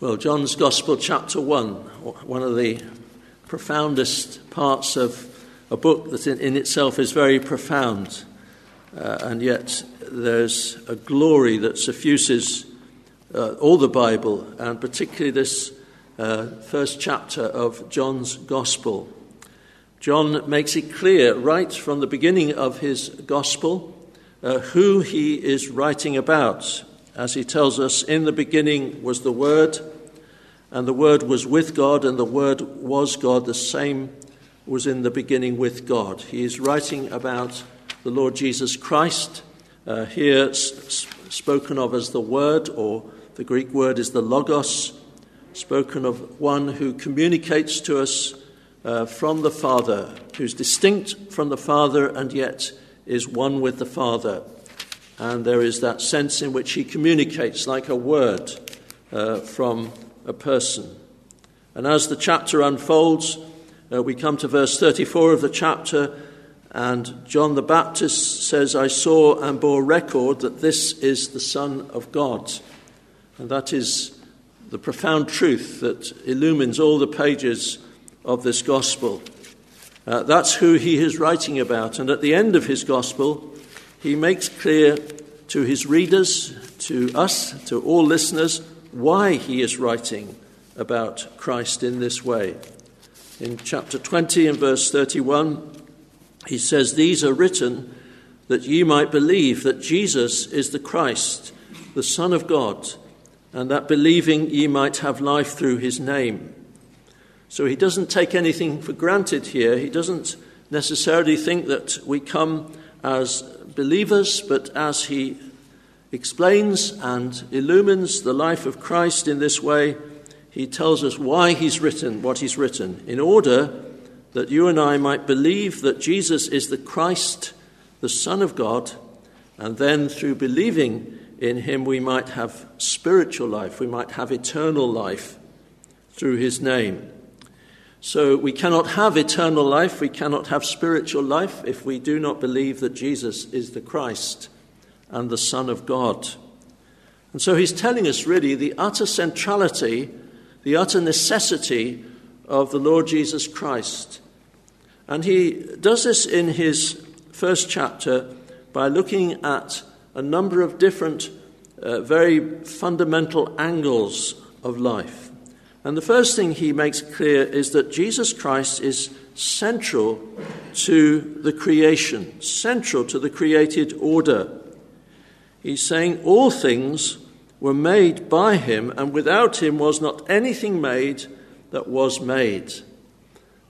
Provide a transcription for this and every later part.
Well, John's Gospel, chapter 1, one of the profoundest parts of a book that in, in itself is very profound, uh, and yet there's a glory that suffuses uh, all the Bible, and particularly this uh, first chapter of John's Gospel. John makes it clear right from the beginning of his Gospel uh, who he is writing about as he tells us, in the beginning was the Word, and the Word was with God, and the Word was God. The same was in the beginning with God. He is writing about the Lord Jesus Christ, uh, here s- spoken of as the Word, or the Greek word is the Logos, spoken of one who communicates to us uh, from the Father, who's distinct from the Father and yet is one with the Father and there is that sense in which he communicates like a word uh, from a person. And as the chapter unfolds, uh, we come to verse 34 of the chapter, and John the Baptist says, I saw and bore record that this is the Son of God. And that is the profound truth that illumines all the pages of this gospel. Uh, that's who he is writing about. And at the end of his gospel, he makes clear to his readers, to us, to all listeners, why he is writing about Christ in this way. In chapter 20 and verse 31, he says, These are written that ye might believe that Jesus is the Christ, the Son of God, and that believing ye might have life through his name. So he doesn't take anything for granted here. He doesn't necessarily think that we come as believers, but as he explains and illumines the life of Christ in this way, he tells us why he's written what he's written, in order that you and I might believe that Jesus is the Christ, the Son of God, and then through believing in him we might have spiritual life, we might have eternal life through his name. So we cannot have eternal life, we cannot have spiritual life if we do not believe that Jesus is the Christ and the Son of God. And so he's telling us really the utter centrality, the utter necessity of the Lord Jesus Christ. And he does this in his first chapter by looking at a number of different, uh, very fundamental angles of life. And the first thing he makes clear is that Jesus Christ is central to the creation, central to the created order. He's saying all things were made by him, and without him was not anything made that was made.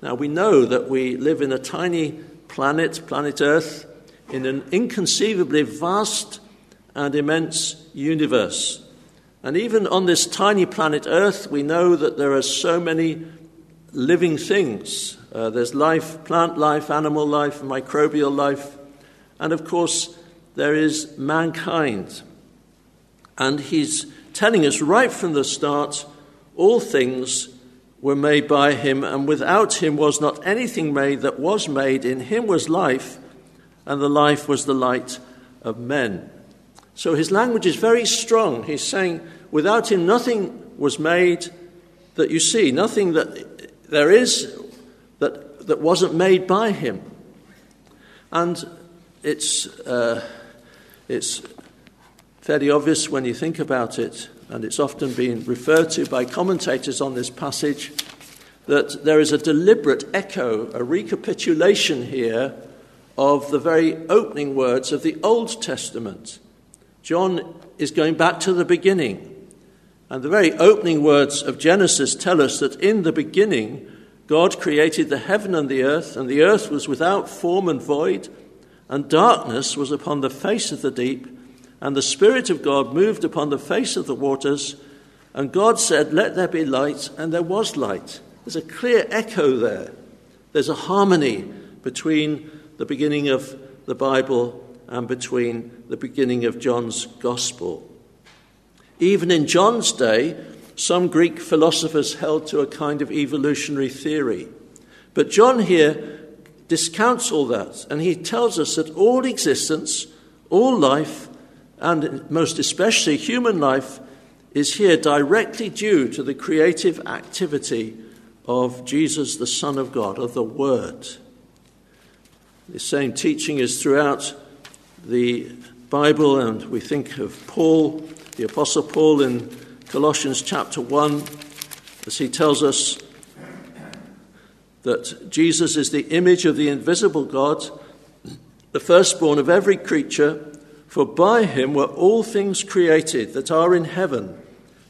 Now we know that we live in a tiny planet, planet Earth, in an inconceivably vast and immense universe. And even on this tiny planet Earth, we know that there are so many living things. Uh, there's life, plant life, animal life, microbial life, and of course, there is mankind. And he's telling us right from the start all things were made by him, and without him was not anything made that was made. In him was life, and the life was the light of men. So his language is very strong. He's saying, without him, nothing was made that you see, nothing that there is that, that wasn't made by him. And it's, uh, it's fairly obvious when you think about it, and it's often been referred to by commentators on this passage, that there is a deliberate echo, a recapitulation here of the very opening words of the Old Testament. John is going back to the beginning. And the very opening words of Genesis tell us that in the beginning, God created the heaven and the earth, and the earth was without form and void, and darkness was upon the face of the deep, and the Spirit of God moved upon the face of the waters. And God said, Let there be light, and there was light. There's a clear echo there. There's a harmony between the beginning of the Bible and between the beginning of John's Gospel. Even in John's day, some Greek philosophers held to a kind of evolutionary theory. But John here discounts all that, and he tells us that all existence, all life, and most especially human life, is here directly due to the creative activity of Jesus, the Son of God, of the Word. The same teaching is throughout the Bible, and we think of Paul, the Apostle Paul, in Colossians chapter 1, as he tells us that Jesus is the image of the invisible God, the firstborn of every creature, for by him were all things created that are in heaven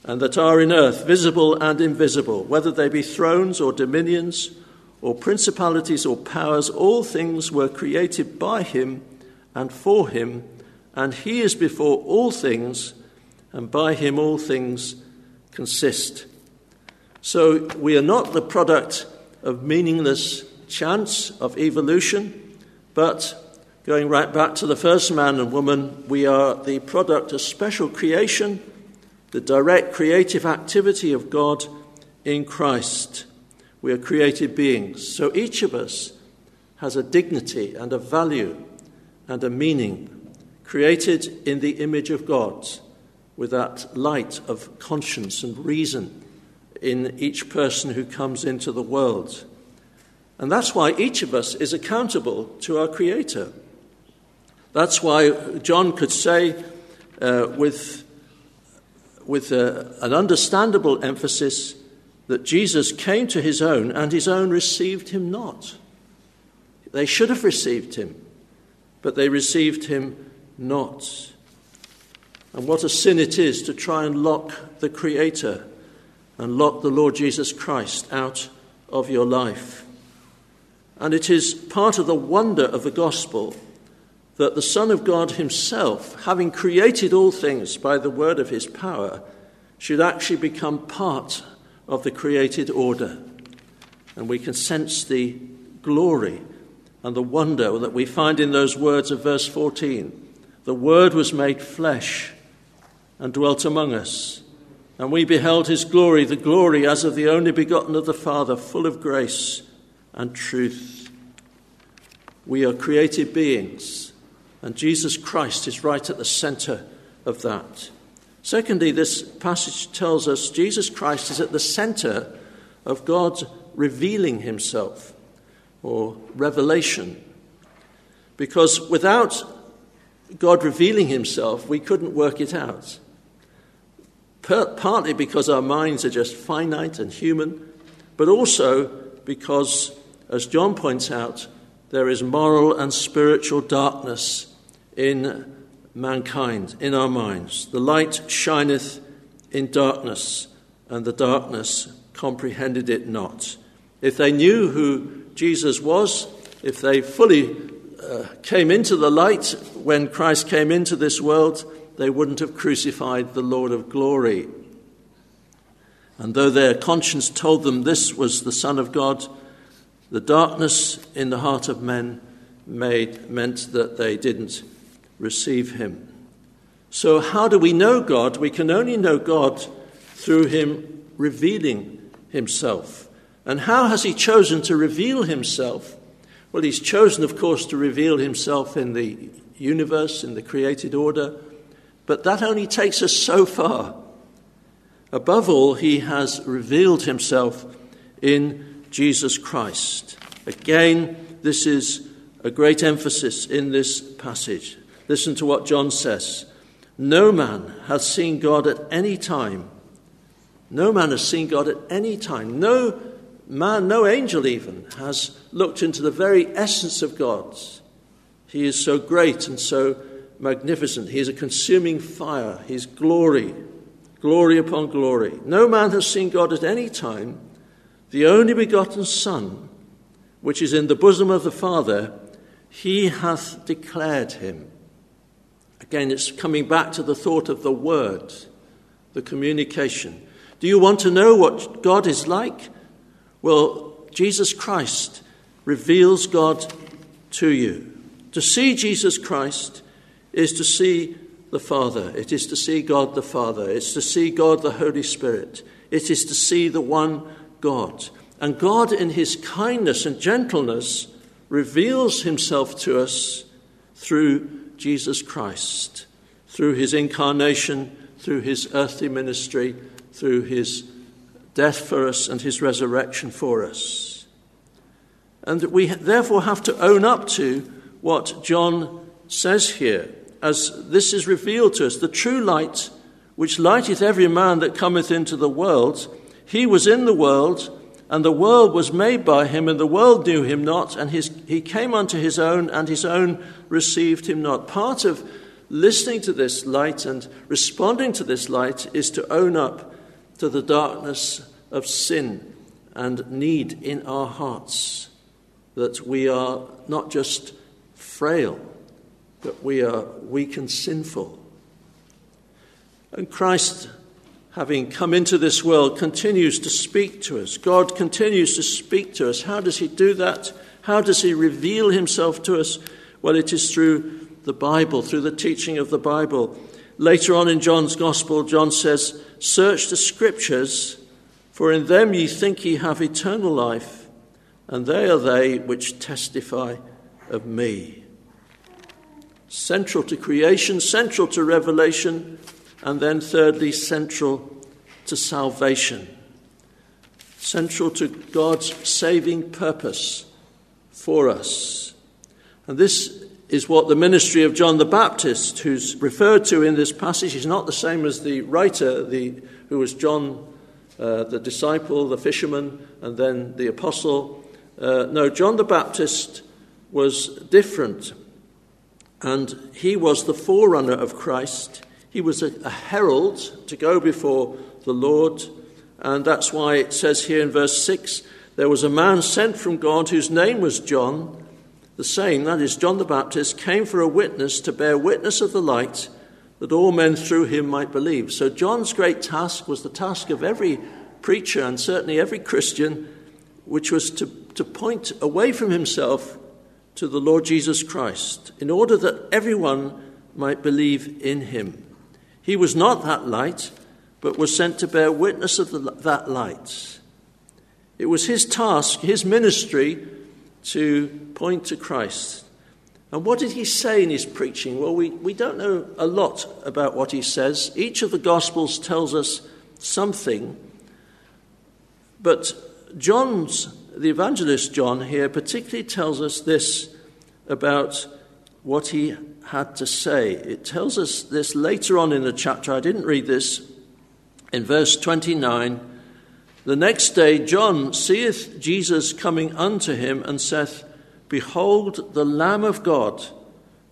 and that are in earth, visible and invisible, whether they be thrones or dominions or principalities or powers, all things were created by him and for him, and he is before all things, and by him all things consist. So we are not the product of meaningless chance of evolution, but going right back to the first man and woman, we are the product of special creation, the direct creative activity of God in Christ. We are created beings. So each of us has a dignity and a value and a meaning, created in the image of God, with that light of conscience and reason in each person who comes into the world. And that's why each of us is accountable to our Creator. That's why John could say uh, with, with uh, an understandable emphasis that Jesus came to his own and his own received him not. They should have received him, but they received him not. And what a sin it is to try and lock the Creator and lock the Lord Jesus Christ out of your life. And it is part of the wonder of the gospel that the Son of God Himself, having created all things by the word of His power, should actually become part of the created order. And we can sense the glory and the wonder that we find in those words of verse 14. The Word was made flesh and dwelt among us, and we beheld his glory, the glory as of the only begotten of the Father, full of grace and truth. We are created beings, and Jesus Christ is right at the center of that. Secondly, this passage tells us Jesus Christ is at the center of God revealing himself or revelation. Because without God revealing himself, we couldn't work it out partly because our minds are just finite and human, but also because, as John points out, there is moral and spiritual darkness in mankind, in our minds. The light shineth in darkness, and the darkness comprehended it not. If they knew who Jesus was, if they fully uh, came into the light when Christ came into this world, they wouldn't have crucified the Lord of glory. And though their conscience told them this was the Son of God, the darkness in the heart of men made, meant that they didn't receive him. So, how do we know God? We can only know God through him revealing himself. And how has he chosen to reveal himself? Well, he's chosen, of course, to reveal himself in the universe, in the created order. But that only takes us so far. Above all, he has revealed himself in Jesus Christ. Again, this is a great emphasis in this passage. Listen to what John says No man has seen God at any time. No man has seen God at any time. No man, no angel even, has looked into the very essence of God. He is so great and so magnificent. He is a consuming fire. He's glory, glory upon glory. No man has seen God at any time. The only begotten Son, which is in the bosom of the Father, he hath declared him. Again, it's coming back to the thought of the word, the communication. Do you want to know what God is like? Well, Jesus Christ reveals God to you. To see Jesus Christ is to see the Father. It is to see God the Father. It's to see God the Holy Spirit. It is to see the one God. And God, in his kindness and gentleness, reveals himself to us through Jesus Christ, through his incarnation, through his earthly ministry, through his death for us and his resurrection for us. And we therefore have to own up to what John says here, as this is revealed to us the true light, which lighteth every man that cometh into the world. He was in the world, and the world was made by him, and the world knew him not, and his, he came unto his own, and his own received him not. Part of listening to this light and responding to this light is to own up to the darkness of sin and need in our hearts. That we are not just frail, but we are weak and sinful. And Christ, having come into this world, continues to speak to us. God continues to speak to us. How does He do that? How does He reveal Himself to us? Well, it is through the Bible, through the teaching of the Bible. Later on in John's Gospel, John says, Search the Scriptures, for in them ye think ye have eternal life, and they are they which testify of me. Central to creation, central to revelation, and then thirdly, central to salvation. Central to God's saving purpose for us. And this is what the ministry of John the Baptist, who's referred to in this passage, is not the same as the writer, the, who was John, uh, the disciple, the fisherman, and then the apostle. Uh, no, John the Baptist was different, and he was the forerunner of Christ. He was a, a herald to go before the Lord, and that's why it says here in verse 6 there was a man sent from God whose name was John. The same, that is, John the Baptist, came for a witness to bear witness of the light, that all men through him might believe. So, John's great task was the task of every preacher and certainly every Christian, which was to, to point away from himself to the Lord Jesus Christ, in order that everyone might believe in him. He was not that light, but was sent to bear witness of the, that light. It was his task, his ministry, to point to Christ. And what did he say in his preaching? Well, we, we don't know a lot about what he says. Each of the Gospels tells us something. But John's, the evangelist John here, particularly tells us this about what he had to say. It tells us this later on in the chapter. I didn't read this. In verse 29, the next day, John seeth Jesus coming unto him and saith, Behold the Lamb of God,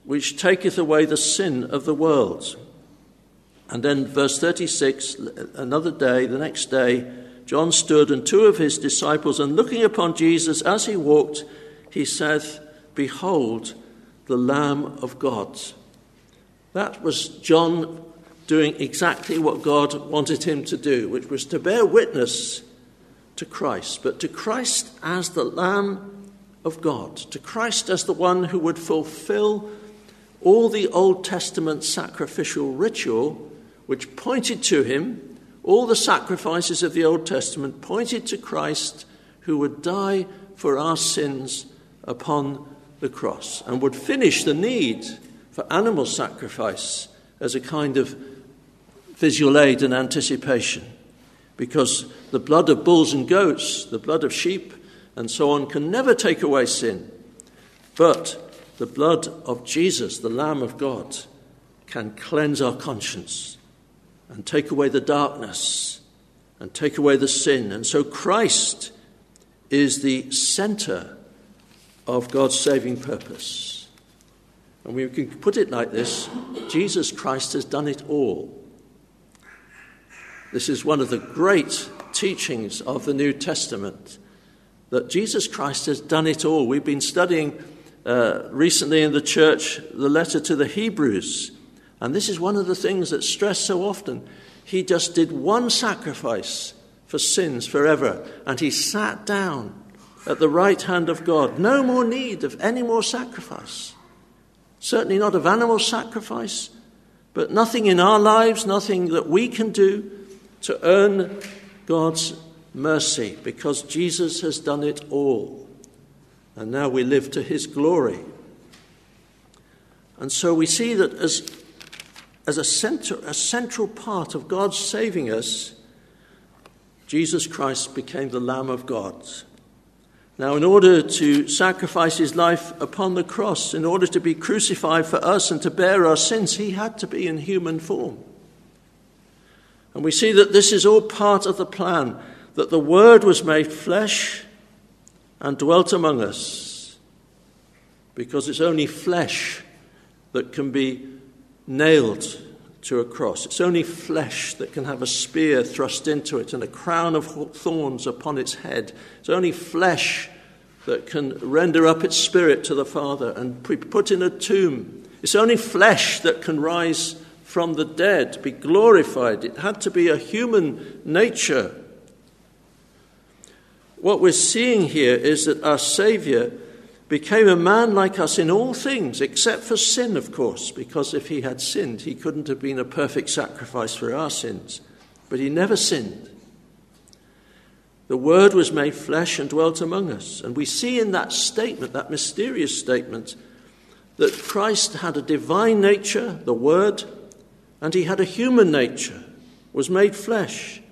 which taketh away the sin of the world. And then, verse 36, another day, the next day, John stood and two of his disciples, and looking upon Jesus as he walked, he saith, Behold the Lamb of God. That was John doing exactly what God wanted him to do, which was to bear witness to Christ, but to Christ as the Lamb of God, to Christ as the one who would fulfill all the Old Testament sacrificial ritual which pointed to him, all the sacrifices of the Old Testament pointed to Christ who would die for our sins upon the cross and would finish the need for animal sacrifice as a kind of visual aid and anticipation. Because the blood of bulls and goats, the blood of sheep, and so on can never take away sin. But the blood of Jesus, the Lamb of God, can cleanse our conscience and take away the darkness and take away the sin. And so Christ is the center of God's saving purpose. And we can put it like this Jesus Christ has done it all. This is one of the great teachings of the New Testament that Jesus Christ has done it all. We've been studying uh, recently in the church the letter to the Hebrews, and this is one of the things that's stressed so often. He just did one sacrifice for sins forever, and he sat down at the right hand of God. No more need of any more sacrifice. Certainly not of animal sacrifice, but nothing in our lives, nothing that we can do to earn God's mercy because Jesus has done it all. And now we live to his glory. And so we see that as, as a, center, a central part of God's saving us, Jesus Christ became the Lamb of God. Now, in order to sacrifice his life upon the cross, in order to be crucified for us and to bear our sins, he had to be in human form. And we see that this is all part of the plan that the Word was made flesh and dwelt among us. Because it's only flesh that can be nailed to a cross. It's only flesh that can have a spear thrust into it and a crown of thorns upon its head. It's only flesh that can render up its spirit to the Father and be put in a tomb. It's only flesh that can rise from the dead, be glorified. It had to be a human nature. What we're seeing here is that our Saviour became a man like us in all things, except for sin, of course, because if he had sinned, he couldn't have been a perfect sacrifice for our sins. But he never sinned. The Word was made flesh and dwelt among us. And we see in that statement, that mysterious statement, that Christ had a divine nature, the Word, and he had a human nature, was made flesh.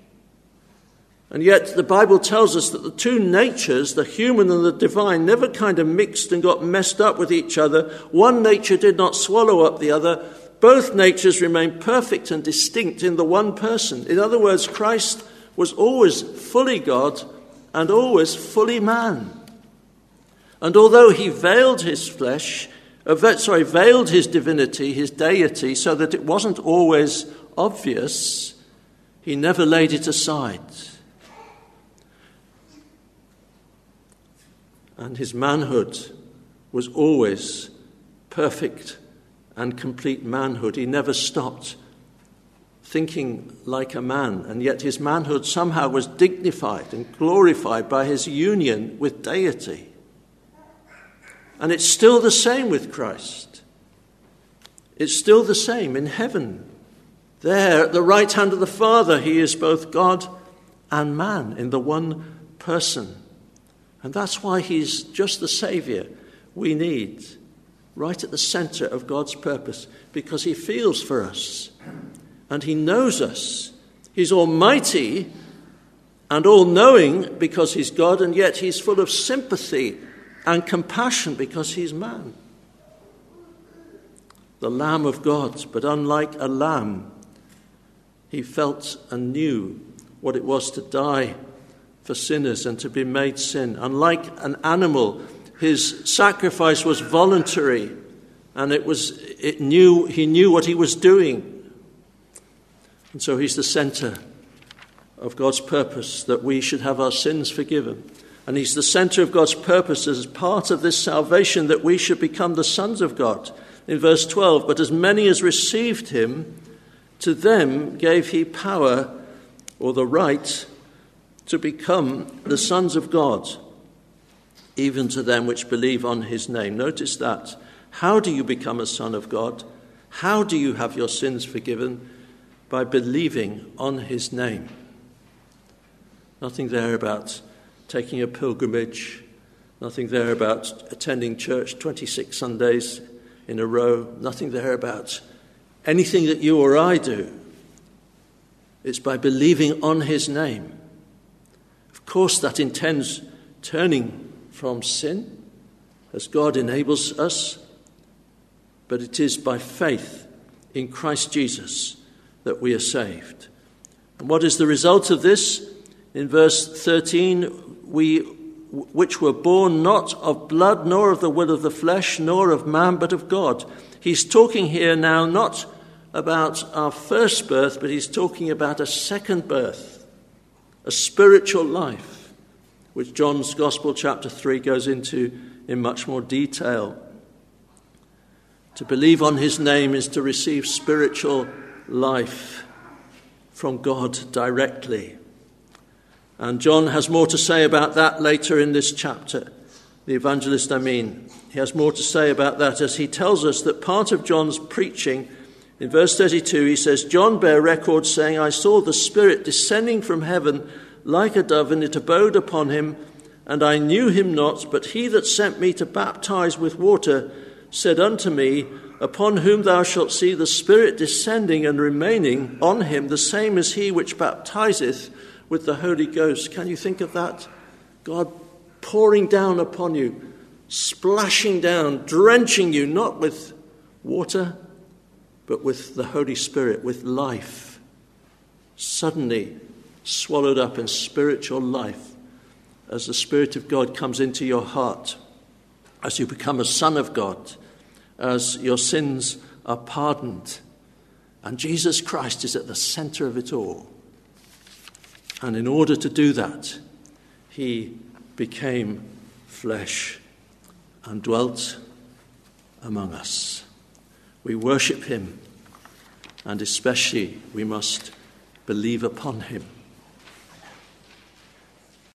And yet, the Bible tells us that the two natures, the human and the divine, never kind of mixed and got messed up with each other. One nature did not swallow up the other. Both natures remain perfect and distinct in the one person. In other words, Christ was always fully God and always fully man. And although he veiled his flesh, uh, sorry, veiled his divinity, his deity, so that it wasn't always obvious, he never laid it aside. And his manhood was always perfect and complete manhood. He never stopped thinking like a man, and yet his manhood somehow was dignified and glorified by his union with deity. And it's still the same with Christ. It's still the same in heaven. There, at the right hand of the Father, he is both God and man in the one person. And that's why he's just the Saviour we need, right at the centre of God's purpose, because he feels for us and he knows us. He's almighty and all knowing because he's God, and yet he's full of sympathy and compassion because he's man. The Lamb of God, but unlike a lamb, he felt and knew what it was to die for sinners and to be made sin. Unlike an animal, his sacrifice was voluntary and it was, it knew, he knew what he was doing. And so he's the center of God's purpose that we should have our sins forgiven. And he's the center of God's purpose as part of this salvation that we should become the sons of God. In verse 12, but as many as received him, to them gave he power or the right to become the sons of God, even to them which believe on his name. Notice that. How do you become a son of God? How do you have your sins forgiven? By believing on his name. Nothing there about taking a pilgrimage, nothing there about attending church 26 Sundays in a row, nothing there about anything that you or I do. It's by believing on his name course, that intends turning from sin as God enables us, but it is by faith in Christ Jesus that we are saved. And what is the result of this? In verse 13, we which were born not of blood, nor of the will of the flesh, nor of man, but of God. He's talking here now not about our first birth, but he's talking about a second birth a spiritual life, which John's Gospel, chapter 3, goes into in much more detail. To believe on his name is to receive spiritual life from God directly. And John has more to say about that later in this chapter. The evangelist, I mean. He has more to say about that as he tells us that part of John's preaching, in verse 32, he says, John bare record, saying, I saw the Spirit descending from heaven like a dove, and it abode upon him. And I knew him not, but he that sent me to baptize with water said unto me, upon whom thou shalt see the Spirit descending and remaining on him, the same as he which baptizeth with the Holy Ghost. Can you think of that? God pouring down upon you, splashing down, drenching you, not with water, but with the Holy Spirit, with life. Suddenly swallowed up in spiritual life as the Spirit of God comes into your heart, as you become a son of God, as your sins are pardoned. And Jesus Christ is at the center of it all. And in order to do that, he became flesh and dwelt among us. We worship him, and especially we must believe upon him.